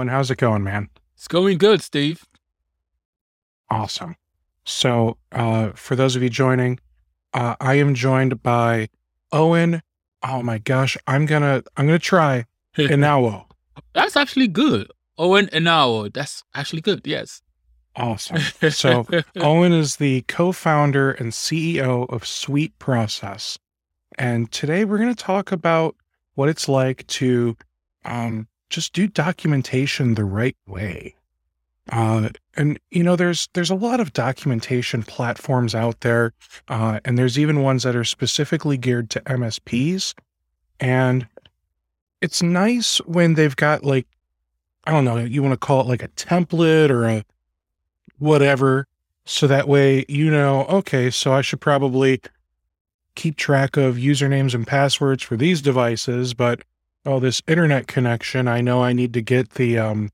Owen, how's it going, man? It's going good, Steve. Awesome. So, uh, for those of you joining, uh, I am joined by Owen. Oh my gosh, I'm gonna I'm gonna try Enaohwo. That's actually good. Owen Enaohwo. That's actually good. Yes. Awesome. So Owen is the co-founder and CEO of Sweet Process, and today we're going to talk about what it's like to um, just do documentation the right way. Uh, and you know, there's there's a lot of documentation platforms out there, uh, and there's even ones that are specifically geared to MSPs. And it's nice when they've got like, I don't know, you want to call it like a template or a whatever, so that way you know, okay, so I should probably keep track of usernames and passwords for these devices, but oh, this internet connection, I know I need to get the um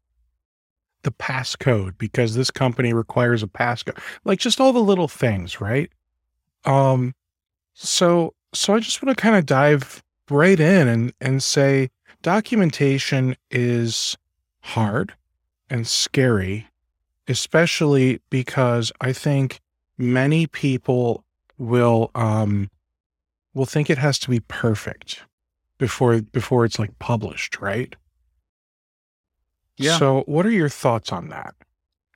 the passcode because this company requires a passcode. Like just all the little things, right? Um so so I just want to kind of dive right in and and say documentation is hard and scary, especially because I think many people will um will think it has to be perfect before before it's like published, right? Yeah. So, what are your thoughts on that?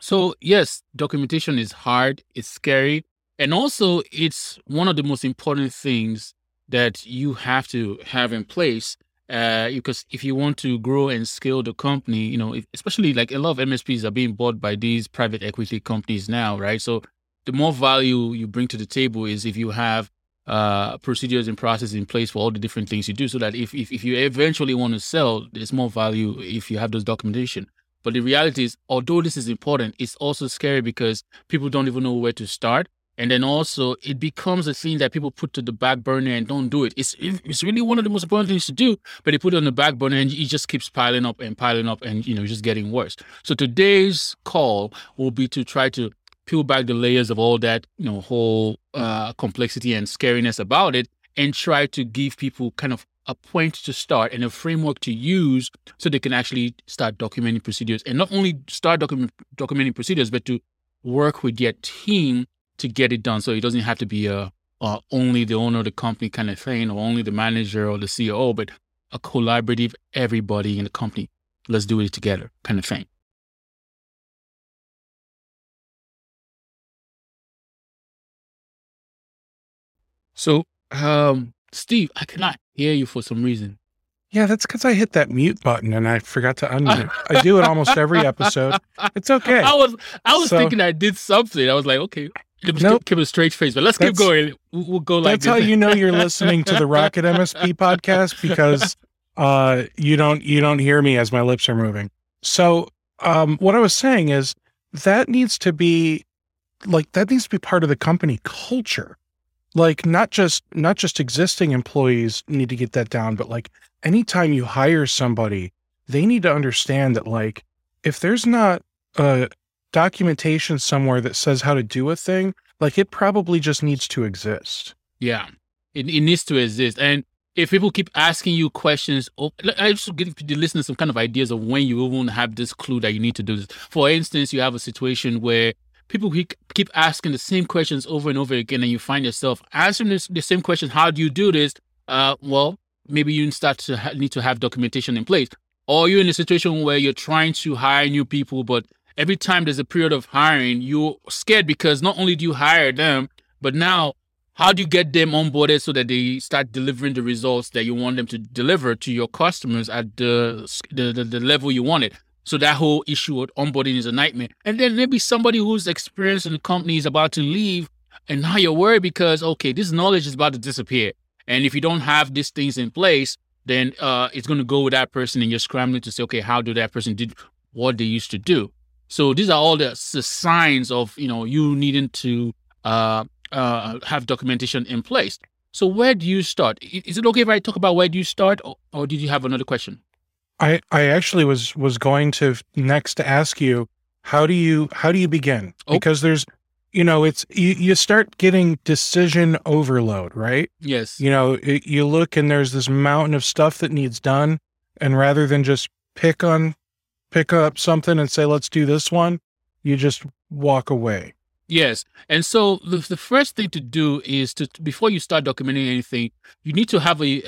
So, yes, documentation is hard, it's scary, and also it's one of the most important things that you have to have in place. Uh, because if you want to grow and scale the company, you know, if, especially like a lot of MSPs are being bought by these private equity companies now, right? So, the more value you bring to the table is if you have uh, procedures and processes in place for all the different things you do so that if, if, if you eventually want to sell, there's more value if you have those documentation. But the reality is, although this is important, it's also scary because people don't even know where to start. And then also it becomes a thing that people put to the back burner and don't do it. It's it's really one of the most important things to do, but they put it on the back burner and it just keeps piling up and piling up and you know just getting worse. So today's call will be to try to peel back the layers of all that, you know, whole uh, complexity and scariness about it, and try to give people kind of a point to start and a framework to use so they can actually start documenting procedures and not only start document, documenting procedures, but to work with their team to get it done. So it doesn't have to be a, a only the owner of the company kind of thing or only the manager or the CEO, but a collaborative everybody in the company. Let's do it together kind of thing. So, um, Steve, I cannot hear you for some reason. Yeah, that's because I hit that mute button and I forgot to unmute. I do it almost every episode. It's okay. I was I was so, thinking I did something. I was like, okay, keep, nope. keep a straight face, but let's keep going. We'll, we'll go like that's this. how you know you're listening to the Rocket MSP podcast because uh, you don't you don't hear me as my lips are moving. So, um, what I was saying is that needs to be like that needs to be part of the company culture like not just not just existing employees need to get that down but like anytime you hire somebody they need to understand that like if there's not a documentation somewhere that says how to do a thing like it probably just needs to exist. Yeah. It, it needs to exist. And if people keep asking you questions, oh, I just give the listeners some kind of ideas of when you won't have this clue that you need to do this. For instance, you have a situation where people keep asking the same questions over and over again, and you find yourself answering this, the same question. How do you do this? Uh, well, maybe you start to ha- need to have documentation in place, or you're in a situation where you're trying to hire new people, but every time there's a period of hiring, you're scared because not only do you hire them, but now how do you get them onboarded so that they start delivering the results that you want them to deliver to your customers at the the, the, the level you want it? So that whole issue of onboarding is a nightmare. And then maybe somebody who's experienced in the company is about to leave, and now you're worried because okay, this knowledge is about to disappear. And if you don't have these things in place, then uh, it's going to go with that person, and you're scrambling to say, okay, how do that person did what they used to do? So these are all the, the signs of you know you needing to uh, uh, have documentation in place. So where do you start? Is it okay if I talk about where do you start, or, or did you have another question? I I actually was was going to next to ask you how do you how do you begin oh. because there's you know it's you, you start getting decision overload right yes you know it, you look and there's this mountain of stuff that needs done and rather than just pick on pick up something and say, let's do this one, you just walk away. Yes. And so the, the first thing to do is to, before you start documenting anything, you need to have a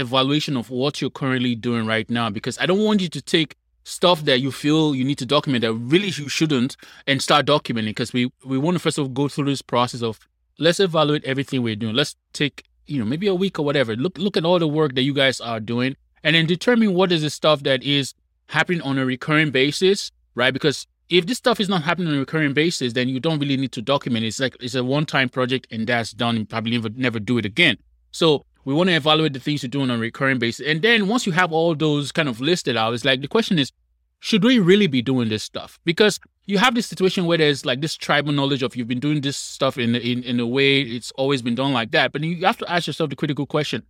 evaluation of what you're currently doing right now, because I don't want you to take stuff that you feel you need to document that really you shouldn't and start documenting because we, we want to first of all go through this process of let's evaluate everything we're doing. Let's take, you know, maybe a week or whatever. Look, look at all the work that you guys are doing and then determine what is the stuff that is happening on a recurring basis, right? Because if this stuff is not happening on a recurring basis, then you don't really need to document it. It's like it's a one-time project and that's done. You probably never never do it again. So we want to evaluate the things you're doing on a recurring basis. And then once you have all those kind of listed out, it's like the question is, should we really be doing this stuff? Because you have this situation where there's like this tribal knowledge of you've been doing this stuff in in, in a way it's always been done like that. But you have to ask yourself the critical question.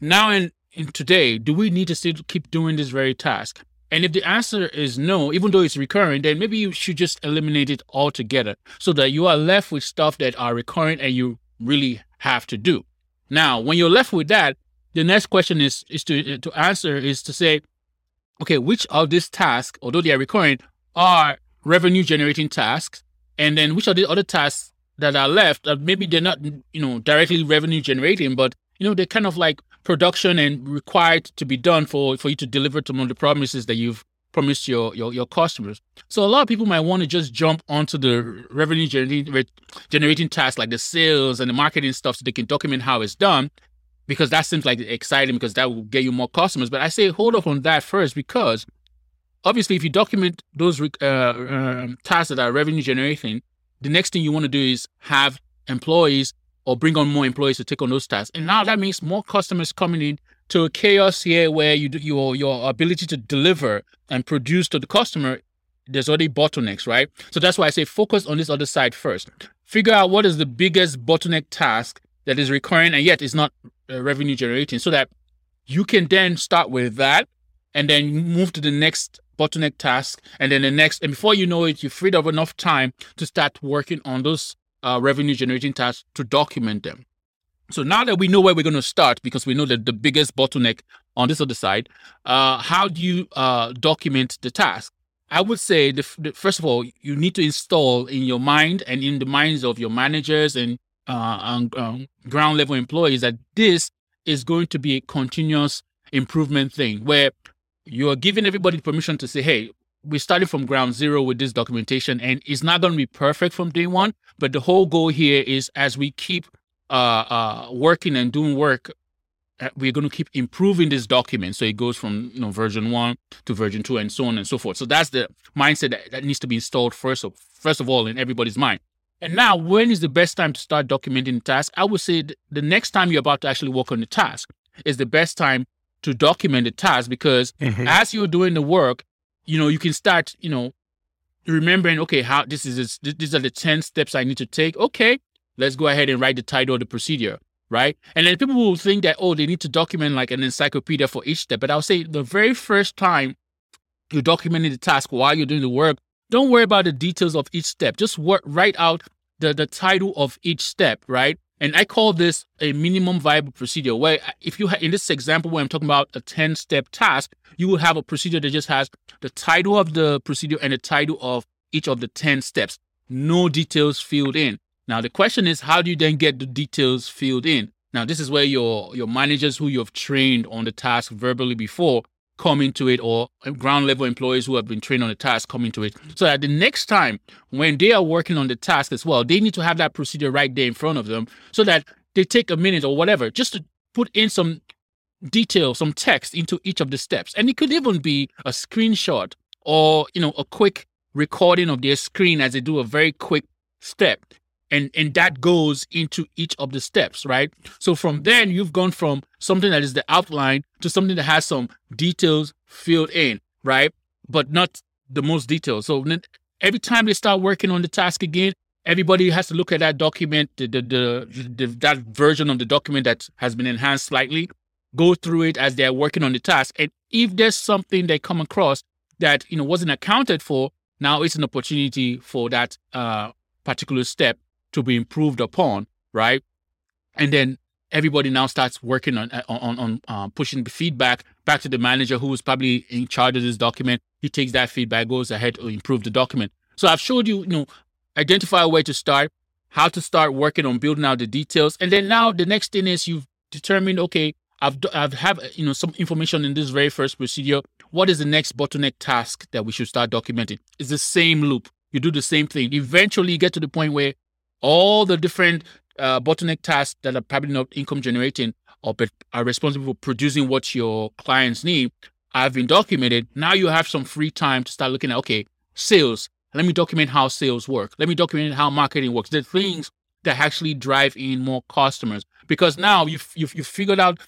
Now in, in today, do we need to still keep doing this very task? And if the answer is no, even though it's recurring, then maybe you should just eliminate it altogether so that you are left with stuff that are recurring and you really have to do. Now, when you're left with that, the next question is is to to answer is to say, okay, which of these tasks, although they are recurring, are revenue generating tasks, and then which are the other tasks that are left that maybe they're not, you know, directly revenue generating, but you know, they're kind of like production and required to be done for for you to deliver to one of the promises that you've promised your, your your customers. So a lot of people might want to just jump onto the revenue generating generating tasks like the sales and the marketing stuff so they can document how it's done because that seems like exciting because that will get you more customers. But I say hold up on that first because obviously if you document those uh, uh, tasks that are revenue generating, the next thing you want to do is have employees or bring on more employees to take on those tasks. And now that means more customers coming in to a chaos here where you your your ability to deliver and produce to the customer there's already bottlenecks, right? So that's why I say focus on this other side first. Figure out what is the biggest bottleneck task that is recurring and yet is not uh, revenue generating so that you can then start with that and then move to the next bottleneck task and then the next and before you know it you freed up enough time to start working on those uh, revenue generating tasks to document them. So now that we know where we're going to start, because we know that the biggest bottleneck on this other side, uh, how do you uh, document the task? I would say, the, the, first of all, you need to install in your mind and in the minds of your managers and uh, um, ground level employees that this is going to be a continuous improvement thing where you are giving everybody permission to say, hey, we started from ground zero with this documentation and it's not going to be perfect from day one but the whole goal here is as we keep uh, uh, working and doing work uh, we're going to keep improving this document. So it goes from you know version one to version two and so on and so forth. So that's the mindset that, that needs to be installed first of first of all in everybody's mind. And now when is the best time to start documenting the task? I would say the next time you're about to actually work on the task is the best time to document the task because mm-hmm. as you're doing the work you know, you can start, you know, remembering, okay, how this is, this, these are the 10 steps I need to take. Okay, let's go ahead and write the title of the procedure, right? And then people will think that, oh, they need to document like an encyclopedia for each step. But I'll say the very first time you're documenting the task while you're doing the work, don't worry about the details of each step. Just work, write out the, the title of each step, right? And I call this a minimum viable procedure where if you, ha- in this example where I'm talking about a 10 step task, you will have a procedure that just has the title of the procedure and the title of each of the 10 steps. No details filled in. Now, the question is, how do you then get the details filled in? Now, this is where your, your managers who you have trained on the task verbally before come into it or ground level employees who have been trained on the task come into it. So that the next time when they are working on the task as well they need to have that procedure right there in front of them so that they take a minute or whatever just to put in some detail some text into each of the steps. And it could even be a screenshot or you know a quick recording of their screen as they do a very quick step and and that goes into each of the steps right? So from then you've gone from something that is the outline to something that has some details filled in right? But not the most details. So every time they start working on the task again everybody has to look at that document the, the, the, the that version of the document that has been enhanced slightly go through it as they're working on the task. And if there's something they come across that you know wasn't accounted for now it's an opportunity for that uh, particular step to be improved upon, right? And then everybody now starts working on on on uh, pushing the feedback back to the manager who is probably in charge of this document. He takes that feedback, goes ahead to improve the document. So I've showed you, you know, identify a way to start, how to start working on building out the details, and then now the next thing is you've determined, okay, I've I've have you know some information in this very first procedure. What is the next bottleneck task that we should start documenting? It's the same loop. You do the same thing. Eventually, you get to the point where all the different uh, bottleneck tasks that are probably not income generating or but are responsible for producing what your clients need have been documented. Now you have some free time to start looking at okay, sales. Let me document how sales work. Let me document how marketing works. The things that actually drive in more customers because now you've you've, you've figured out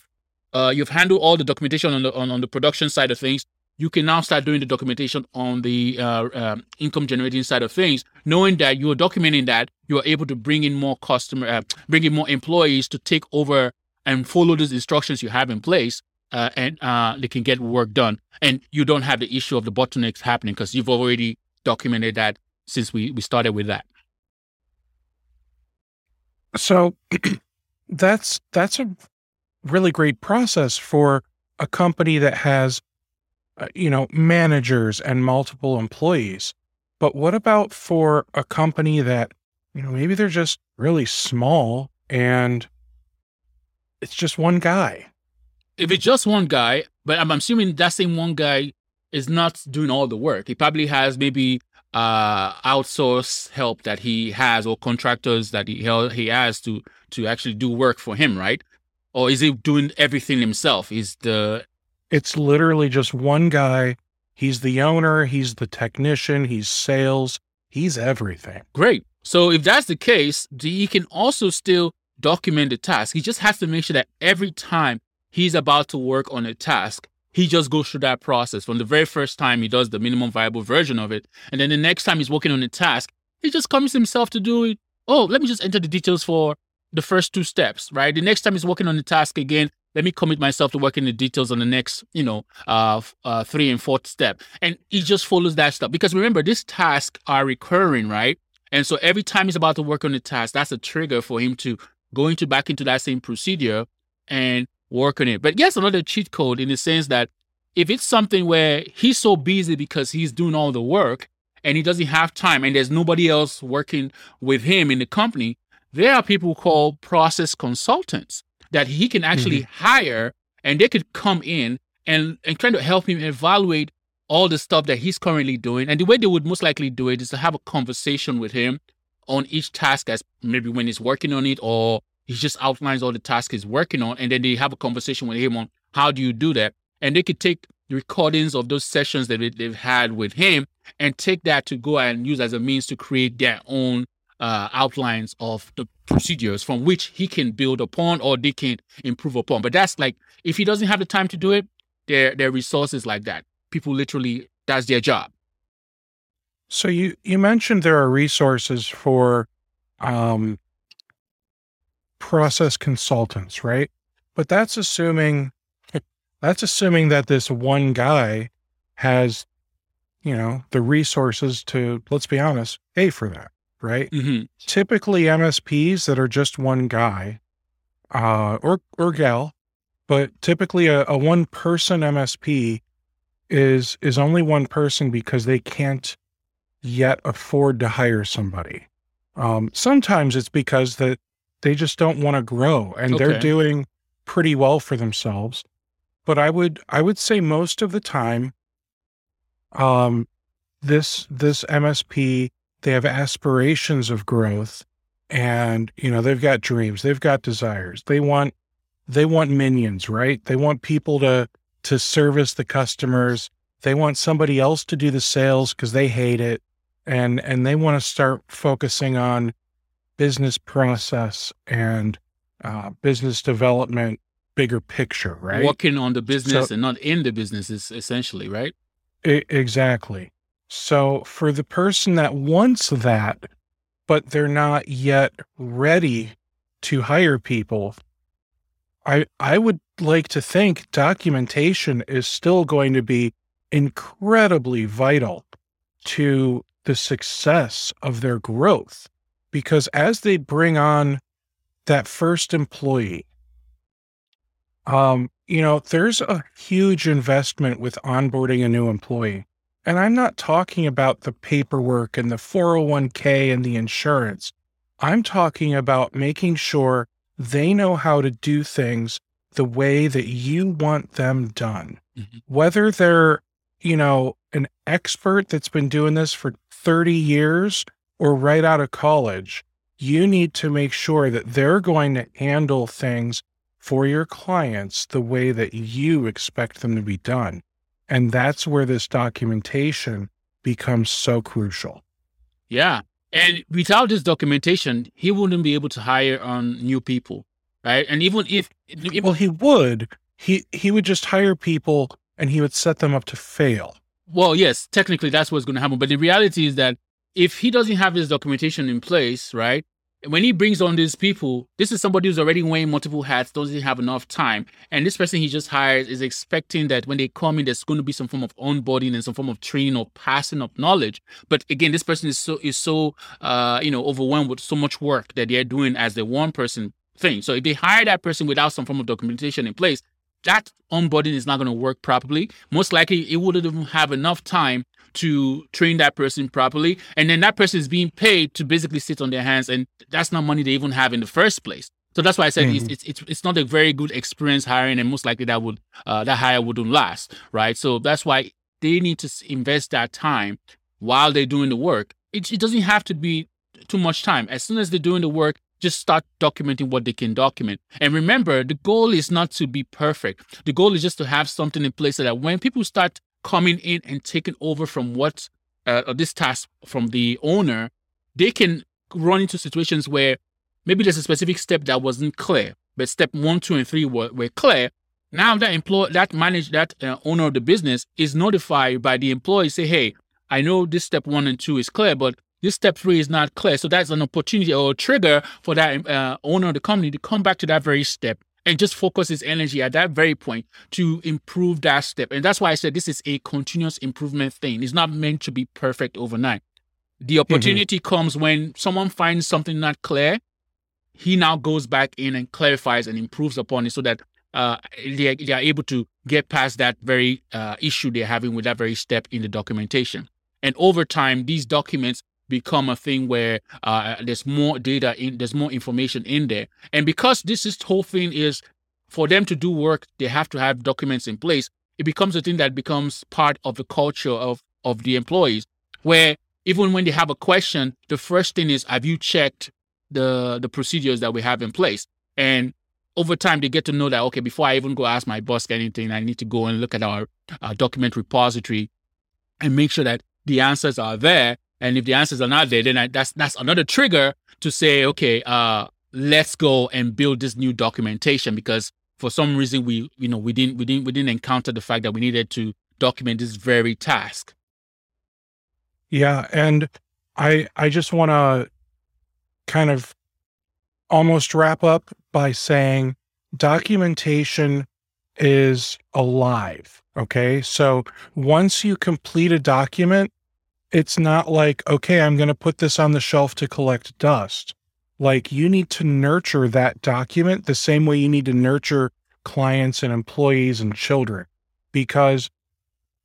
uh, you've handled all the documentation on the on, on the production side of things you can now start doing the documentation on the uh, uh, income generating side of things, knowing that you're documenting that you are able to bring in more customer, uh, bring in more employees to take over and follow those instructions you have in place, uh, and uh, they can get work done. And you don't have the issue of the bottlenecks happening because you've already documented that since we, we started with that. So that's that's a really great process for a company that has uh, you know, managers and multiple employees. But what about for a company that, you know, maybe they're just really small and it's just one guy? If it's just one guy, but I'm assuming that same one guy is not doing all the work. He probably has maybe uh outsource help that he has or contractors that he he has to to actually do work for him, right? Or is he doing everything himself? Is the it's literally just one guy. He's the owner, he's the technician, he's sales, he's everything. Great. So if that's the case, he can also still document the task. He just has to make sure that every time he's about to work on a task, he just goes through that process. From the very first time he does the minimum viable version of it, and then the next time he's working on a task, he just comes himself to do it. Oh, let me just enter the details for the first two steps, right? The next time he's working on the task again, let me commit myself to working the details on the next, you know, uh, uh, three and fourth step. And he just follows that stuff. Because remember, these tasks are recurring, right? And so every time he's about to work on the task, that's a trigger for him to go into back into that same procedure and work on it. But yes, another cheat code in the sense that if it's something where he's so busy because he's doing all the work and he doesn't have time and there's nobody else working with him in the company, there are people called process consultants that he can actually mm-hmm. hire and they could come in and, and try to help him evaluate all the stuff that he's currently doing. And the way they would most likely do it is to have a conversation with him on each task as maybe when he's working on it or he just outlines all the tasks he's working on and then they have a conversation with him on how do you do that and they could take recordings of those sessions that they've had with him and take that to go and use as a means to create their own uh, outlines of the procedures from which he can build upon or they can improve upon. But that's like if he doesn't have the time to do it, there are resources like that. People literally that's their job. So you you mentioned there are resources for um, process consultants, right? But that's assuming that's assuming that this one guy has you know the resources to let's be honest pay for that right? Mm-hmm. Typically, MSPs that are just one guy uh, or or gal, but typically a, a one person MSP is is only one person because they can't yet afford to hire somebody. Um, sometimes it's because that they just don't want to grow and okay. they're doing pretty well for themselves. But I would I would say most of the time, um, this this MSP they have aspirations of growth and you know they've got dreams they've got desires. They want they want minions right? They want people to to service the customers. They want somebody else to do the sales because they hate it. And and they want to start focusing on business process and uh, business development bigger picture right? Working on the business so, and not in the business is essentially right? Exactly so for the person that wants that, but they're not yet ready to hire people, I I would like to think documentation is still going to be incredibly vital to the success of their growth because as they bring on that first employee Um, you know, there's a huge investment with onboarding a new employee. And I'm not talking about the paperwork and the 401k and the insurance. I'm talking about making sure they know how to do things the way that you want them done. Mm-hmm. Whether they're, you know, an expert that's been doing this for 30 years or right out of college, you need to make sure that they're going to handle things for your clients the way that you expect them to be done. And that's where this documentation becomes so crucial. Yeah. And without this documentation, he wouldn't be able to hire on new people, right? And even if, if well, he would. He he would just hire people and he would set them up to fail. Well, yes, technically that's what's going to happen. But the reality is that if he doesn't have his documentation in place, right, when he brings on these people, this is somebody who's already wearing multiple hats, doesn't have enough time. And this person he just hires is expecting that when they come in, there's going to be some form of onboarding and some form of training or passing of knowledge. But again, this person is so is so uh, you know overwhelmed with so much work that they're doing as the one person thing. So if they hire that person without some form of documentation in place, that onboarding is not going to work properly. Most likely, it wouldn't even have enough time to train that person properly. And then that person is being paid to basically sit on their hands. And that's not money they even have in the first place. So that's why I said mm-hmm. it's, it's, it's not a very good experience hiring, and most likely that would uh, that hire wouldn't last, right? So that's why they need to invest that time while they're doing the work. It, it doesn't have to be too much time. As soon as they're doing the work, just start documenting what they can document. And remember, the goal is not to be perfect. The goal is just to have something in place so that when people start coming in and taking over from what uh, this task from the owner, they can run into situations where maybe there's a specific step that wasn't clear, but step one, two, and three were, were clear. Now that employee, that manage, that uh, owner of the business is notified by the employee, say, "Hey, I know this step one and two is clear, but this step three is not clear." So that's an opportunity or a trigger for that uh, owner of the company to come back to that very step and just focus his energy at that very point to improve that step. And that's why I said this is a continuous improvement thing. It's not meant to be perfect overnight. The mm-hmm. opportunity mm-hmm. comes when someone finds something not clear. He now goes back in and clarifies and improves upon it so that uh, they, they, are able to get past that very uh, issue they're having with that very step in the documentation. And over time, these documents become a thing where uh, there's more data in, there's more information in there. And because this is whole thing is for them to do work, they have to have documents in place. It becomes a thing that becomes part of the culture of of the employees, where even when they have a question, the first thing is, have you checked the the procedures that we have in place? And over time, they get to know that okay, before I even go ask my boss anything, I need to go and look at our uh, document repository and make sure that the answers are there and if the answers are not there, then I, that's that's another trigger to say, okay, uh, let's go and build this new documentation because for some reason we you know we didn't we didn't we didn't encounter the fact that we needed to document this very task. Yeah, and I I just want to kind of almost wrap up by saying documentation is alive. Okay. So once you complete a document, it's not like, okay, I'm going to put this on the shelf to collect dust. Like you need to nurture that document the same way you need to nurture clients and employees and children because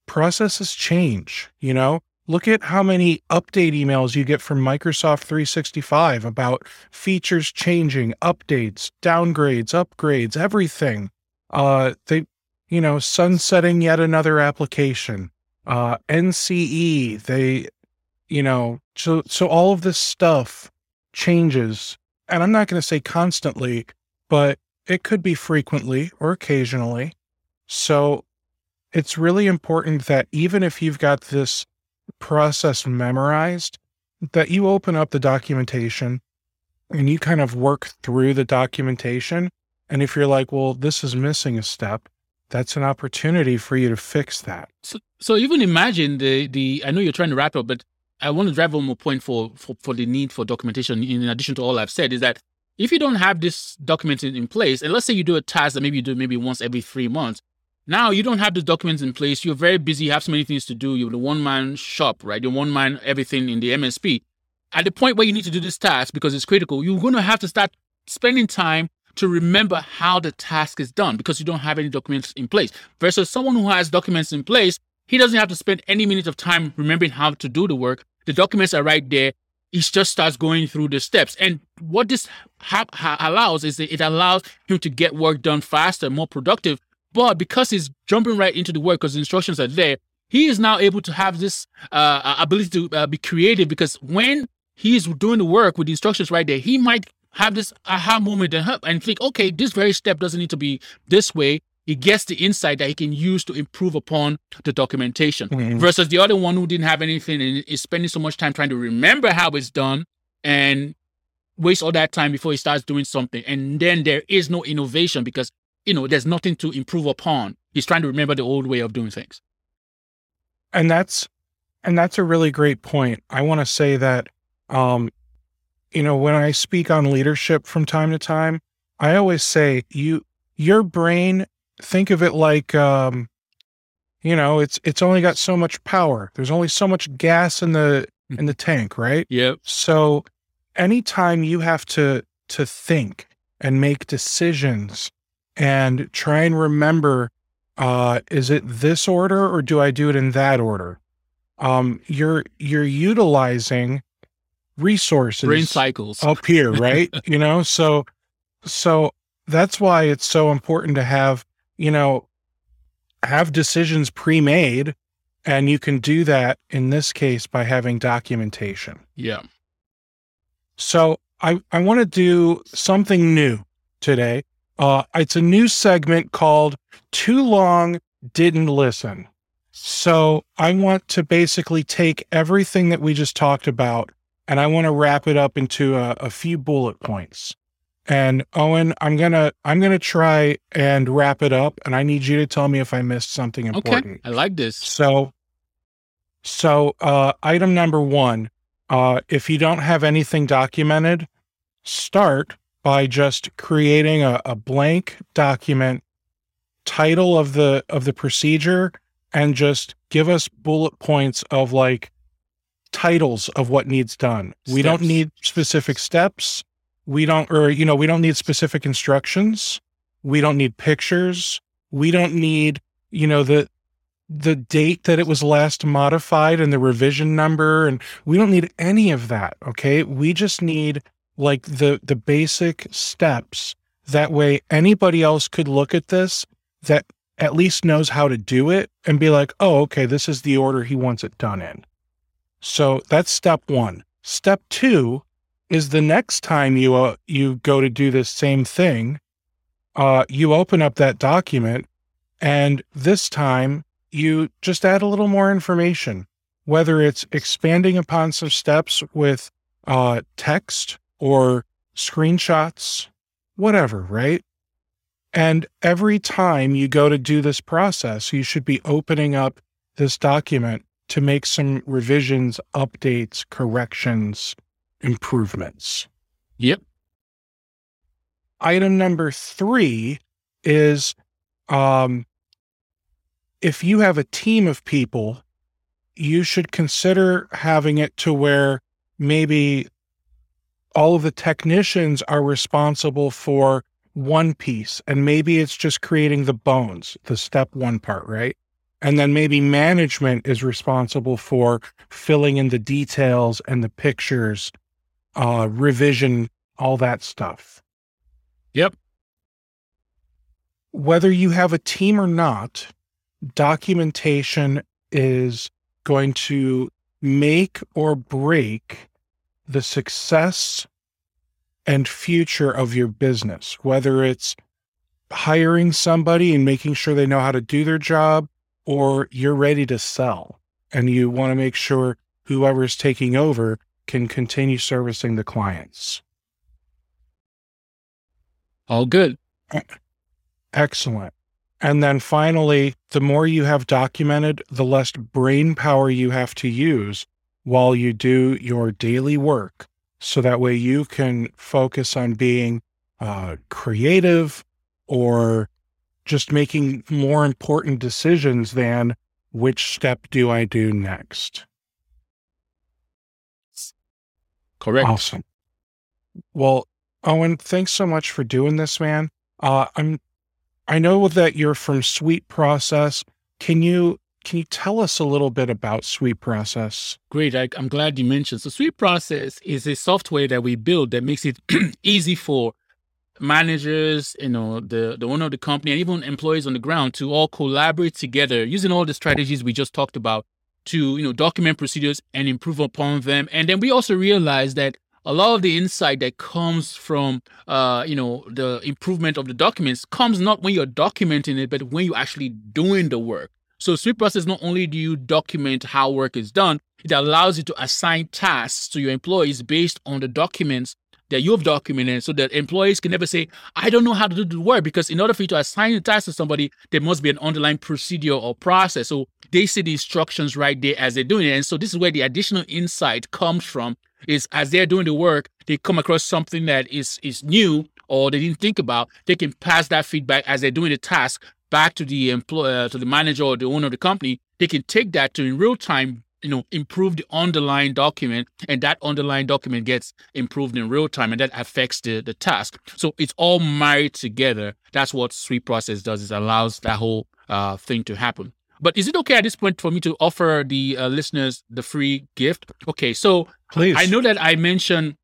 processes change, you know? Look at how many update emails you get from Microsoft 365 about features changing, updates, downgrades, upgrades, everything. Uh, they, you know, sunsetting yet another application uh, NCE, they, you know, so so all of this stuff changes, and I'm not going to say constantly, but it could be frequently or occasionally. So it's really important that even if you've got this process memorized, that you open up the documentation and you kind of work through the documentation. And if you're like, well, this is missing a step, that's an opportunity for you to fix that. So, so even imagine the the. I know you're trying to wrap up, but I want to drive one more point for, for for the need for documentation. In addition to all I've said, is that if you don't have this documented in place, and let's say you do a task that maybe you do maybe once every three months, now you don't have the documents in place. You're very busy. You have so many things to do. You're the one man shop, right? You're one man everything in the MSP. At the point where you need to do this task because it's critical, you're going to have to start spending time to remember how the task is done because you don't have any documents in place. Versus someone who has documents in place, he doesn't have to spend any minutes of time remembering how to do the work. The documents are right there. He just starts going through the steps. And what this ha- ha- allows is that it allows him to get work done faster, more productive. But because he's jumping right into the work because the instructions are there, he is now able to have this uh, ability to uh, be creative because when he's doing the work with the instructions right there, he might have this aha moment and think, okay, this very step doesn't need to be this way. He gets the insight that he can use to improve upon the documentation mm-hmm. versus the other one who didn't have anything and is spending so much time trying to remember how it's done and waste all that time before he starts doing something. And then there is no innovation because, you know, there's nothing to improve upon. He's trying to remember the old way of doing things. And that's, and that's a really great point. I want to say that, um, you know, when I speak on leadership from time to time, I always say you, your brain think of it like um, you know, it's it's only got so much power. There's only so much gas in the in the tank, right? Yep. So anytime you have to to think and make decisions and try and remember uh is it this order or do I do it in that order? Um you're you're utilizing resources brain cycles up here, right? you know, so so that's why it's so important to have you know, have decisions pre made. And you can do that in this case by having documentation. Yeah. So I, I want to do something new today. Uh, it's a new segment called Too Long Didn't Listen. So I want to basically take everything that we just talked about and I want to wrap it up into a, a few bullet points. And Owen, I'm gonna I'm gonna try and wrap it up, and I need you to tell me if I missed something important. Okay, I like this. So, so uh, item number one, uh, if you don't have anything documented, start by just creating a, a blank document, title of the of the procedure, and just give us bullet points of like titles of what needs done. Steps. We don't need specific steps. We don't or you know we don't need specific instructions. We don't need pictures. We don't need you know the the date that it was last modified and the revision number and we don't need any of that okay? We just need like the the basic steps. That way anybody else could look at this that at least knows how to do it and be like oh okay this is the order he wants it done in so that's step 1 step 2 is the next time you uh, you go to do this same thing, uh, you open up that document, and this time you just add a little more information, whether it's expanding upon some steps with uh, text or screenshots, whatever, right? And every time you go to do this process, you should be opening up this document to make some revisions, updates, corrections, improvements. Yep. Item number three is um, if you have a team of people, you should consider having it to where maybe all of the technicians are responsible for one piece and maybe it's just creating the bones, the step one part, right? And then maybe management is responsible for filling in the details and the pictures uh, revision, all that stuff. Yep. Whether you have a team or not, documentation is going to make or break the success and future of your business, whether it's hiring somebody and making sure they know how to do their job, or you're ready to sell and you want to make sure whoever's taking over can continue servicing the clients. All good. Excellent. And then finally, the more you have documented, the less brain power you have to use while you do your daily work. So that way you can focus on being uh, creative or just making more important decisions than which step do I do next? Correct. Awesome. Well, Owen, thanks so much for doing this, man. Uh, I'm, I know that you're from Sweet Process. Can you can you tell us a little bit about Sweet Process? Great. I, am glad you mentioned. So, Sweet Process is a software that we build that makes it easy for managers, you know, the, the owner of the company, and even employees on the ground to all collaborate together using all the strategies we just talked about to, you know, document procedures and improve upon them. And then we also realize that a lot of the insight that comes from uh, you know the improvement of the documents comes not when you're documenting it but when you're actually doing the work so Sweet Process not only do you document how work is done, it allows you to assign tasks to your employees based on the documents that you have documented so that employees can never say, I don't know how to do the work. Because in order for you to assign a task to somebody, there must be an underlying procedure or process. So they see the instructions right there as they're doing it. And so this is where the additional insight comes from is as they're doing the work, they come across something that is is new or they didn't think about, they can pass that feedback as they're doing the task back to the employer, uh, to the manager or the owner of the company, they can take that to in real time, you know, improve the underlying document, and that underlying document gets improved in real time, and that affects the the task. So it's all married together. That's what Sweet Process does. It allows that whole uh, thing to happen. But is it okay at this point for me to offer the uh, listeners the free gift? Okay, so please. I know that I mentioned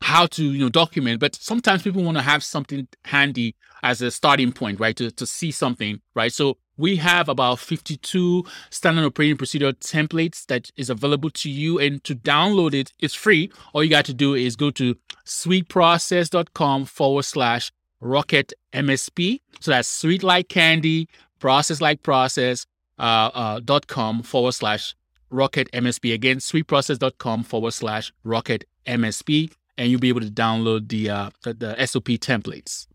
how to you know document but sometimes people want to have something handy as a starting point right to, to see something right so we have about 52 standard operating procedure templates that is available to you and to download it it's free all you got to do is go to sweetprocess.com forward slash rocket msp so that's sweet like candy process like process uh, uh, dot com forward slash rocket msp again sweetprocess.com forward slash rocket msp and you'll be able to download the, uh, the, the SOP templates.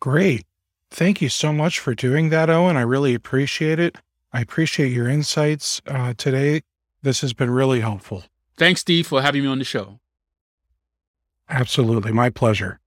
Great. Thank you so much for doing that, Owen. I really appreciate it. I appreciate your insights uh, today. This has been really helpful. Thanks, Steve, for having me on the show. Absolutely. My pleasure.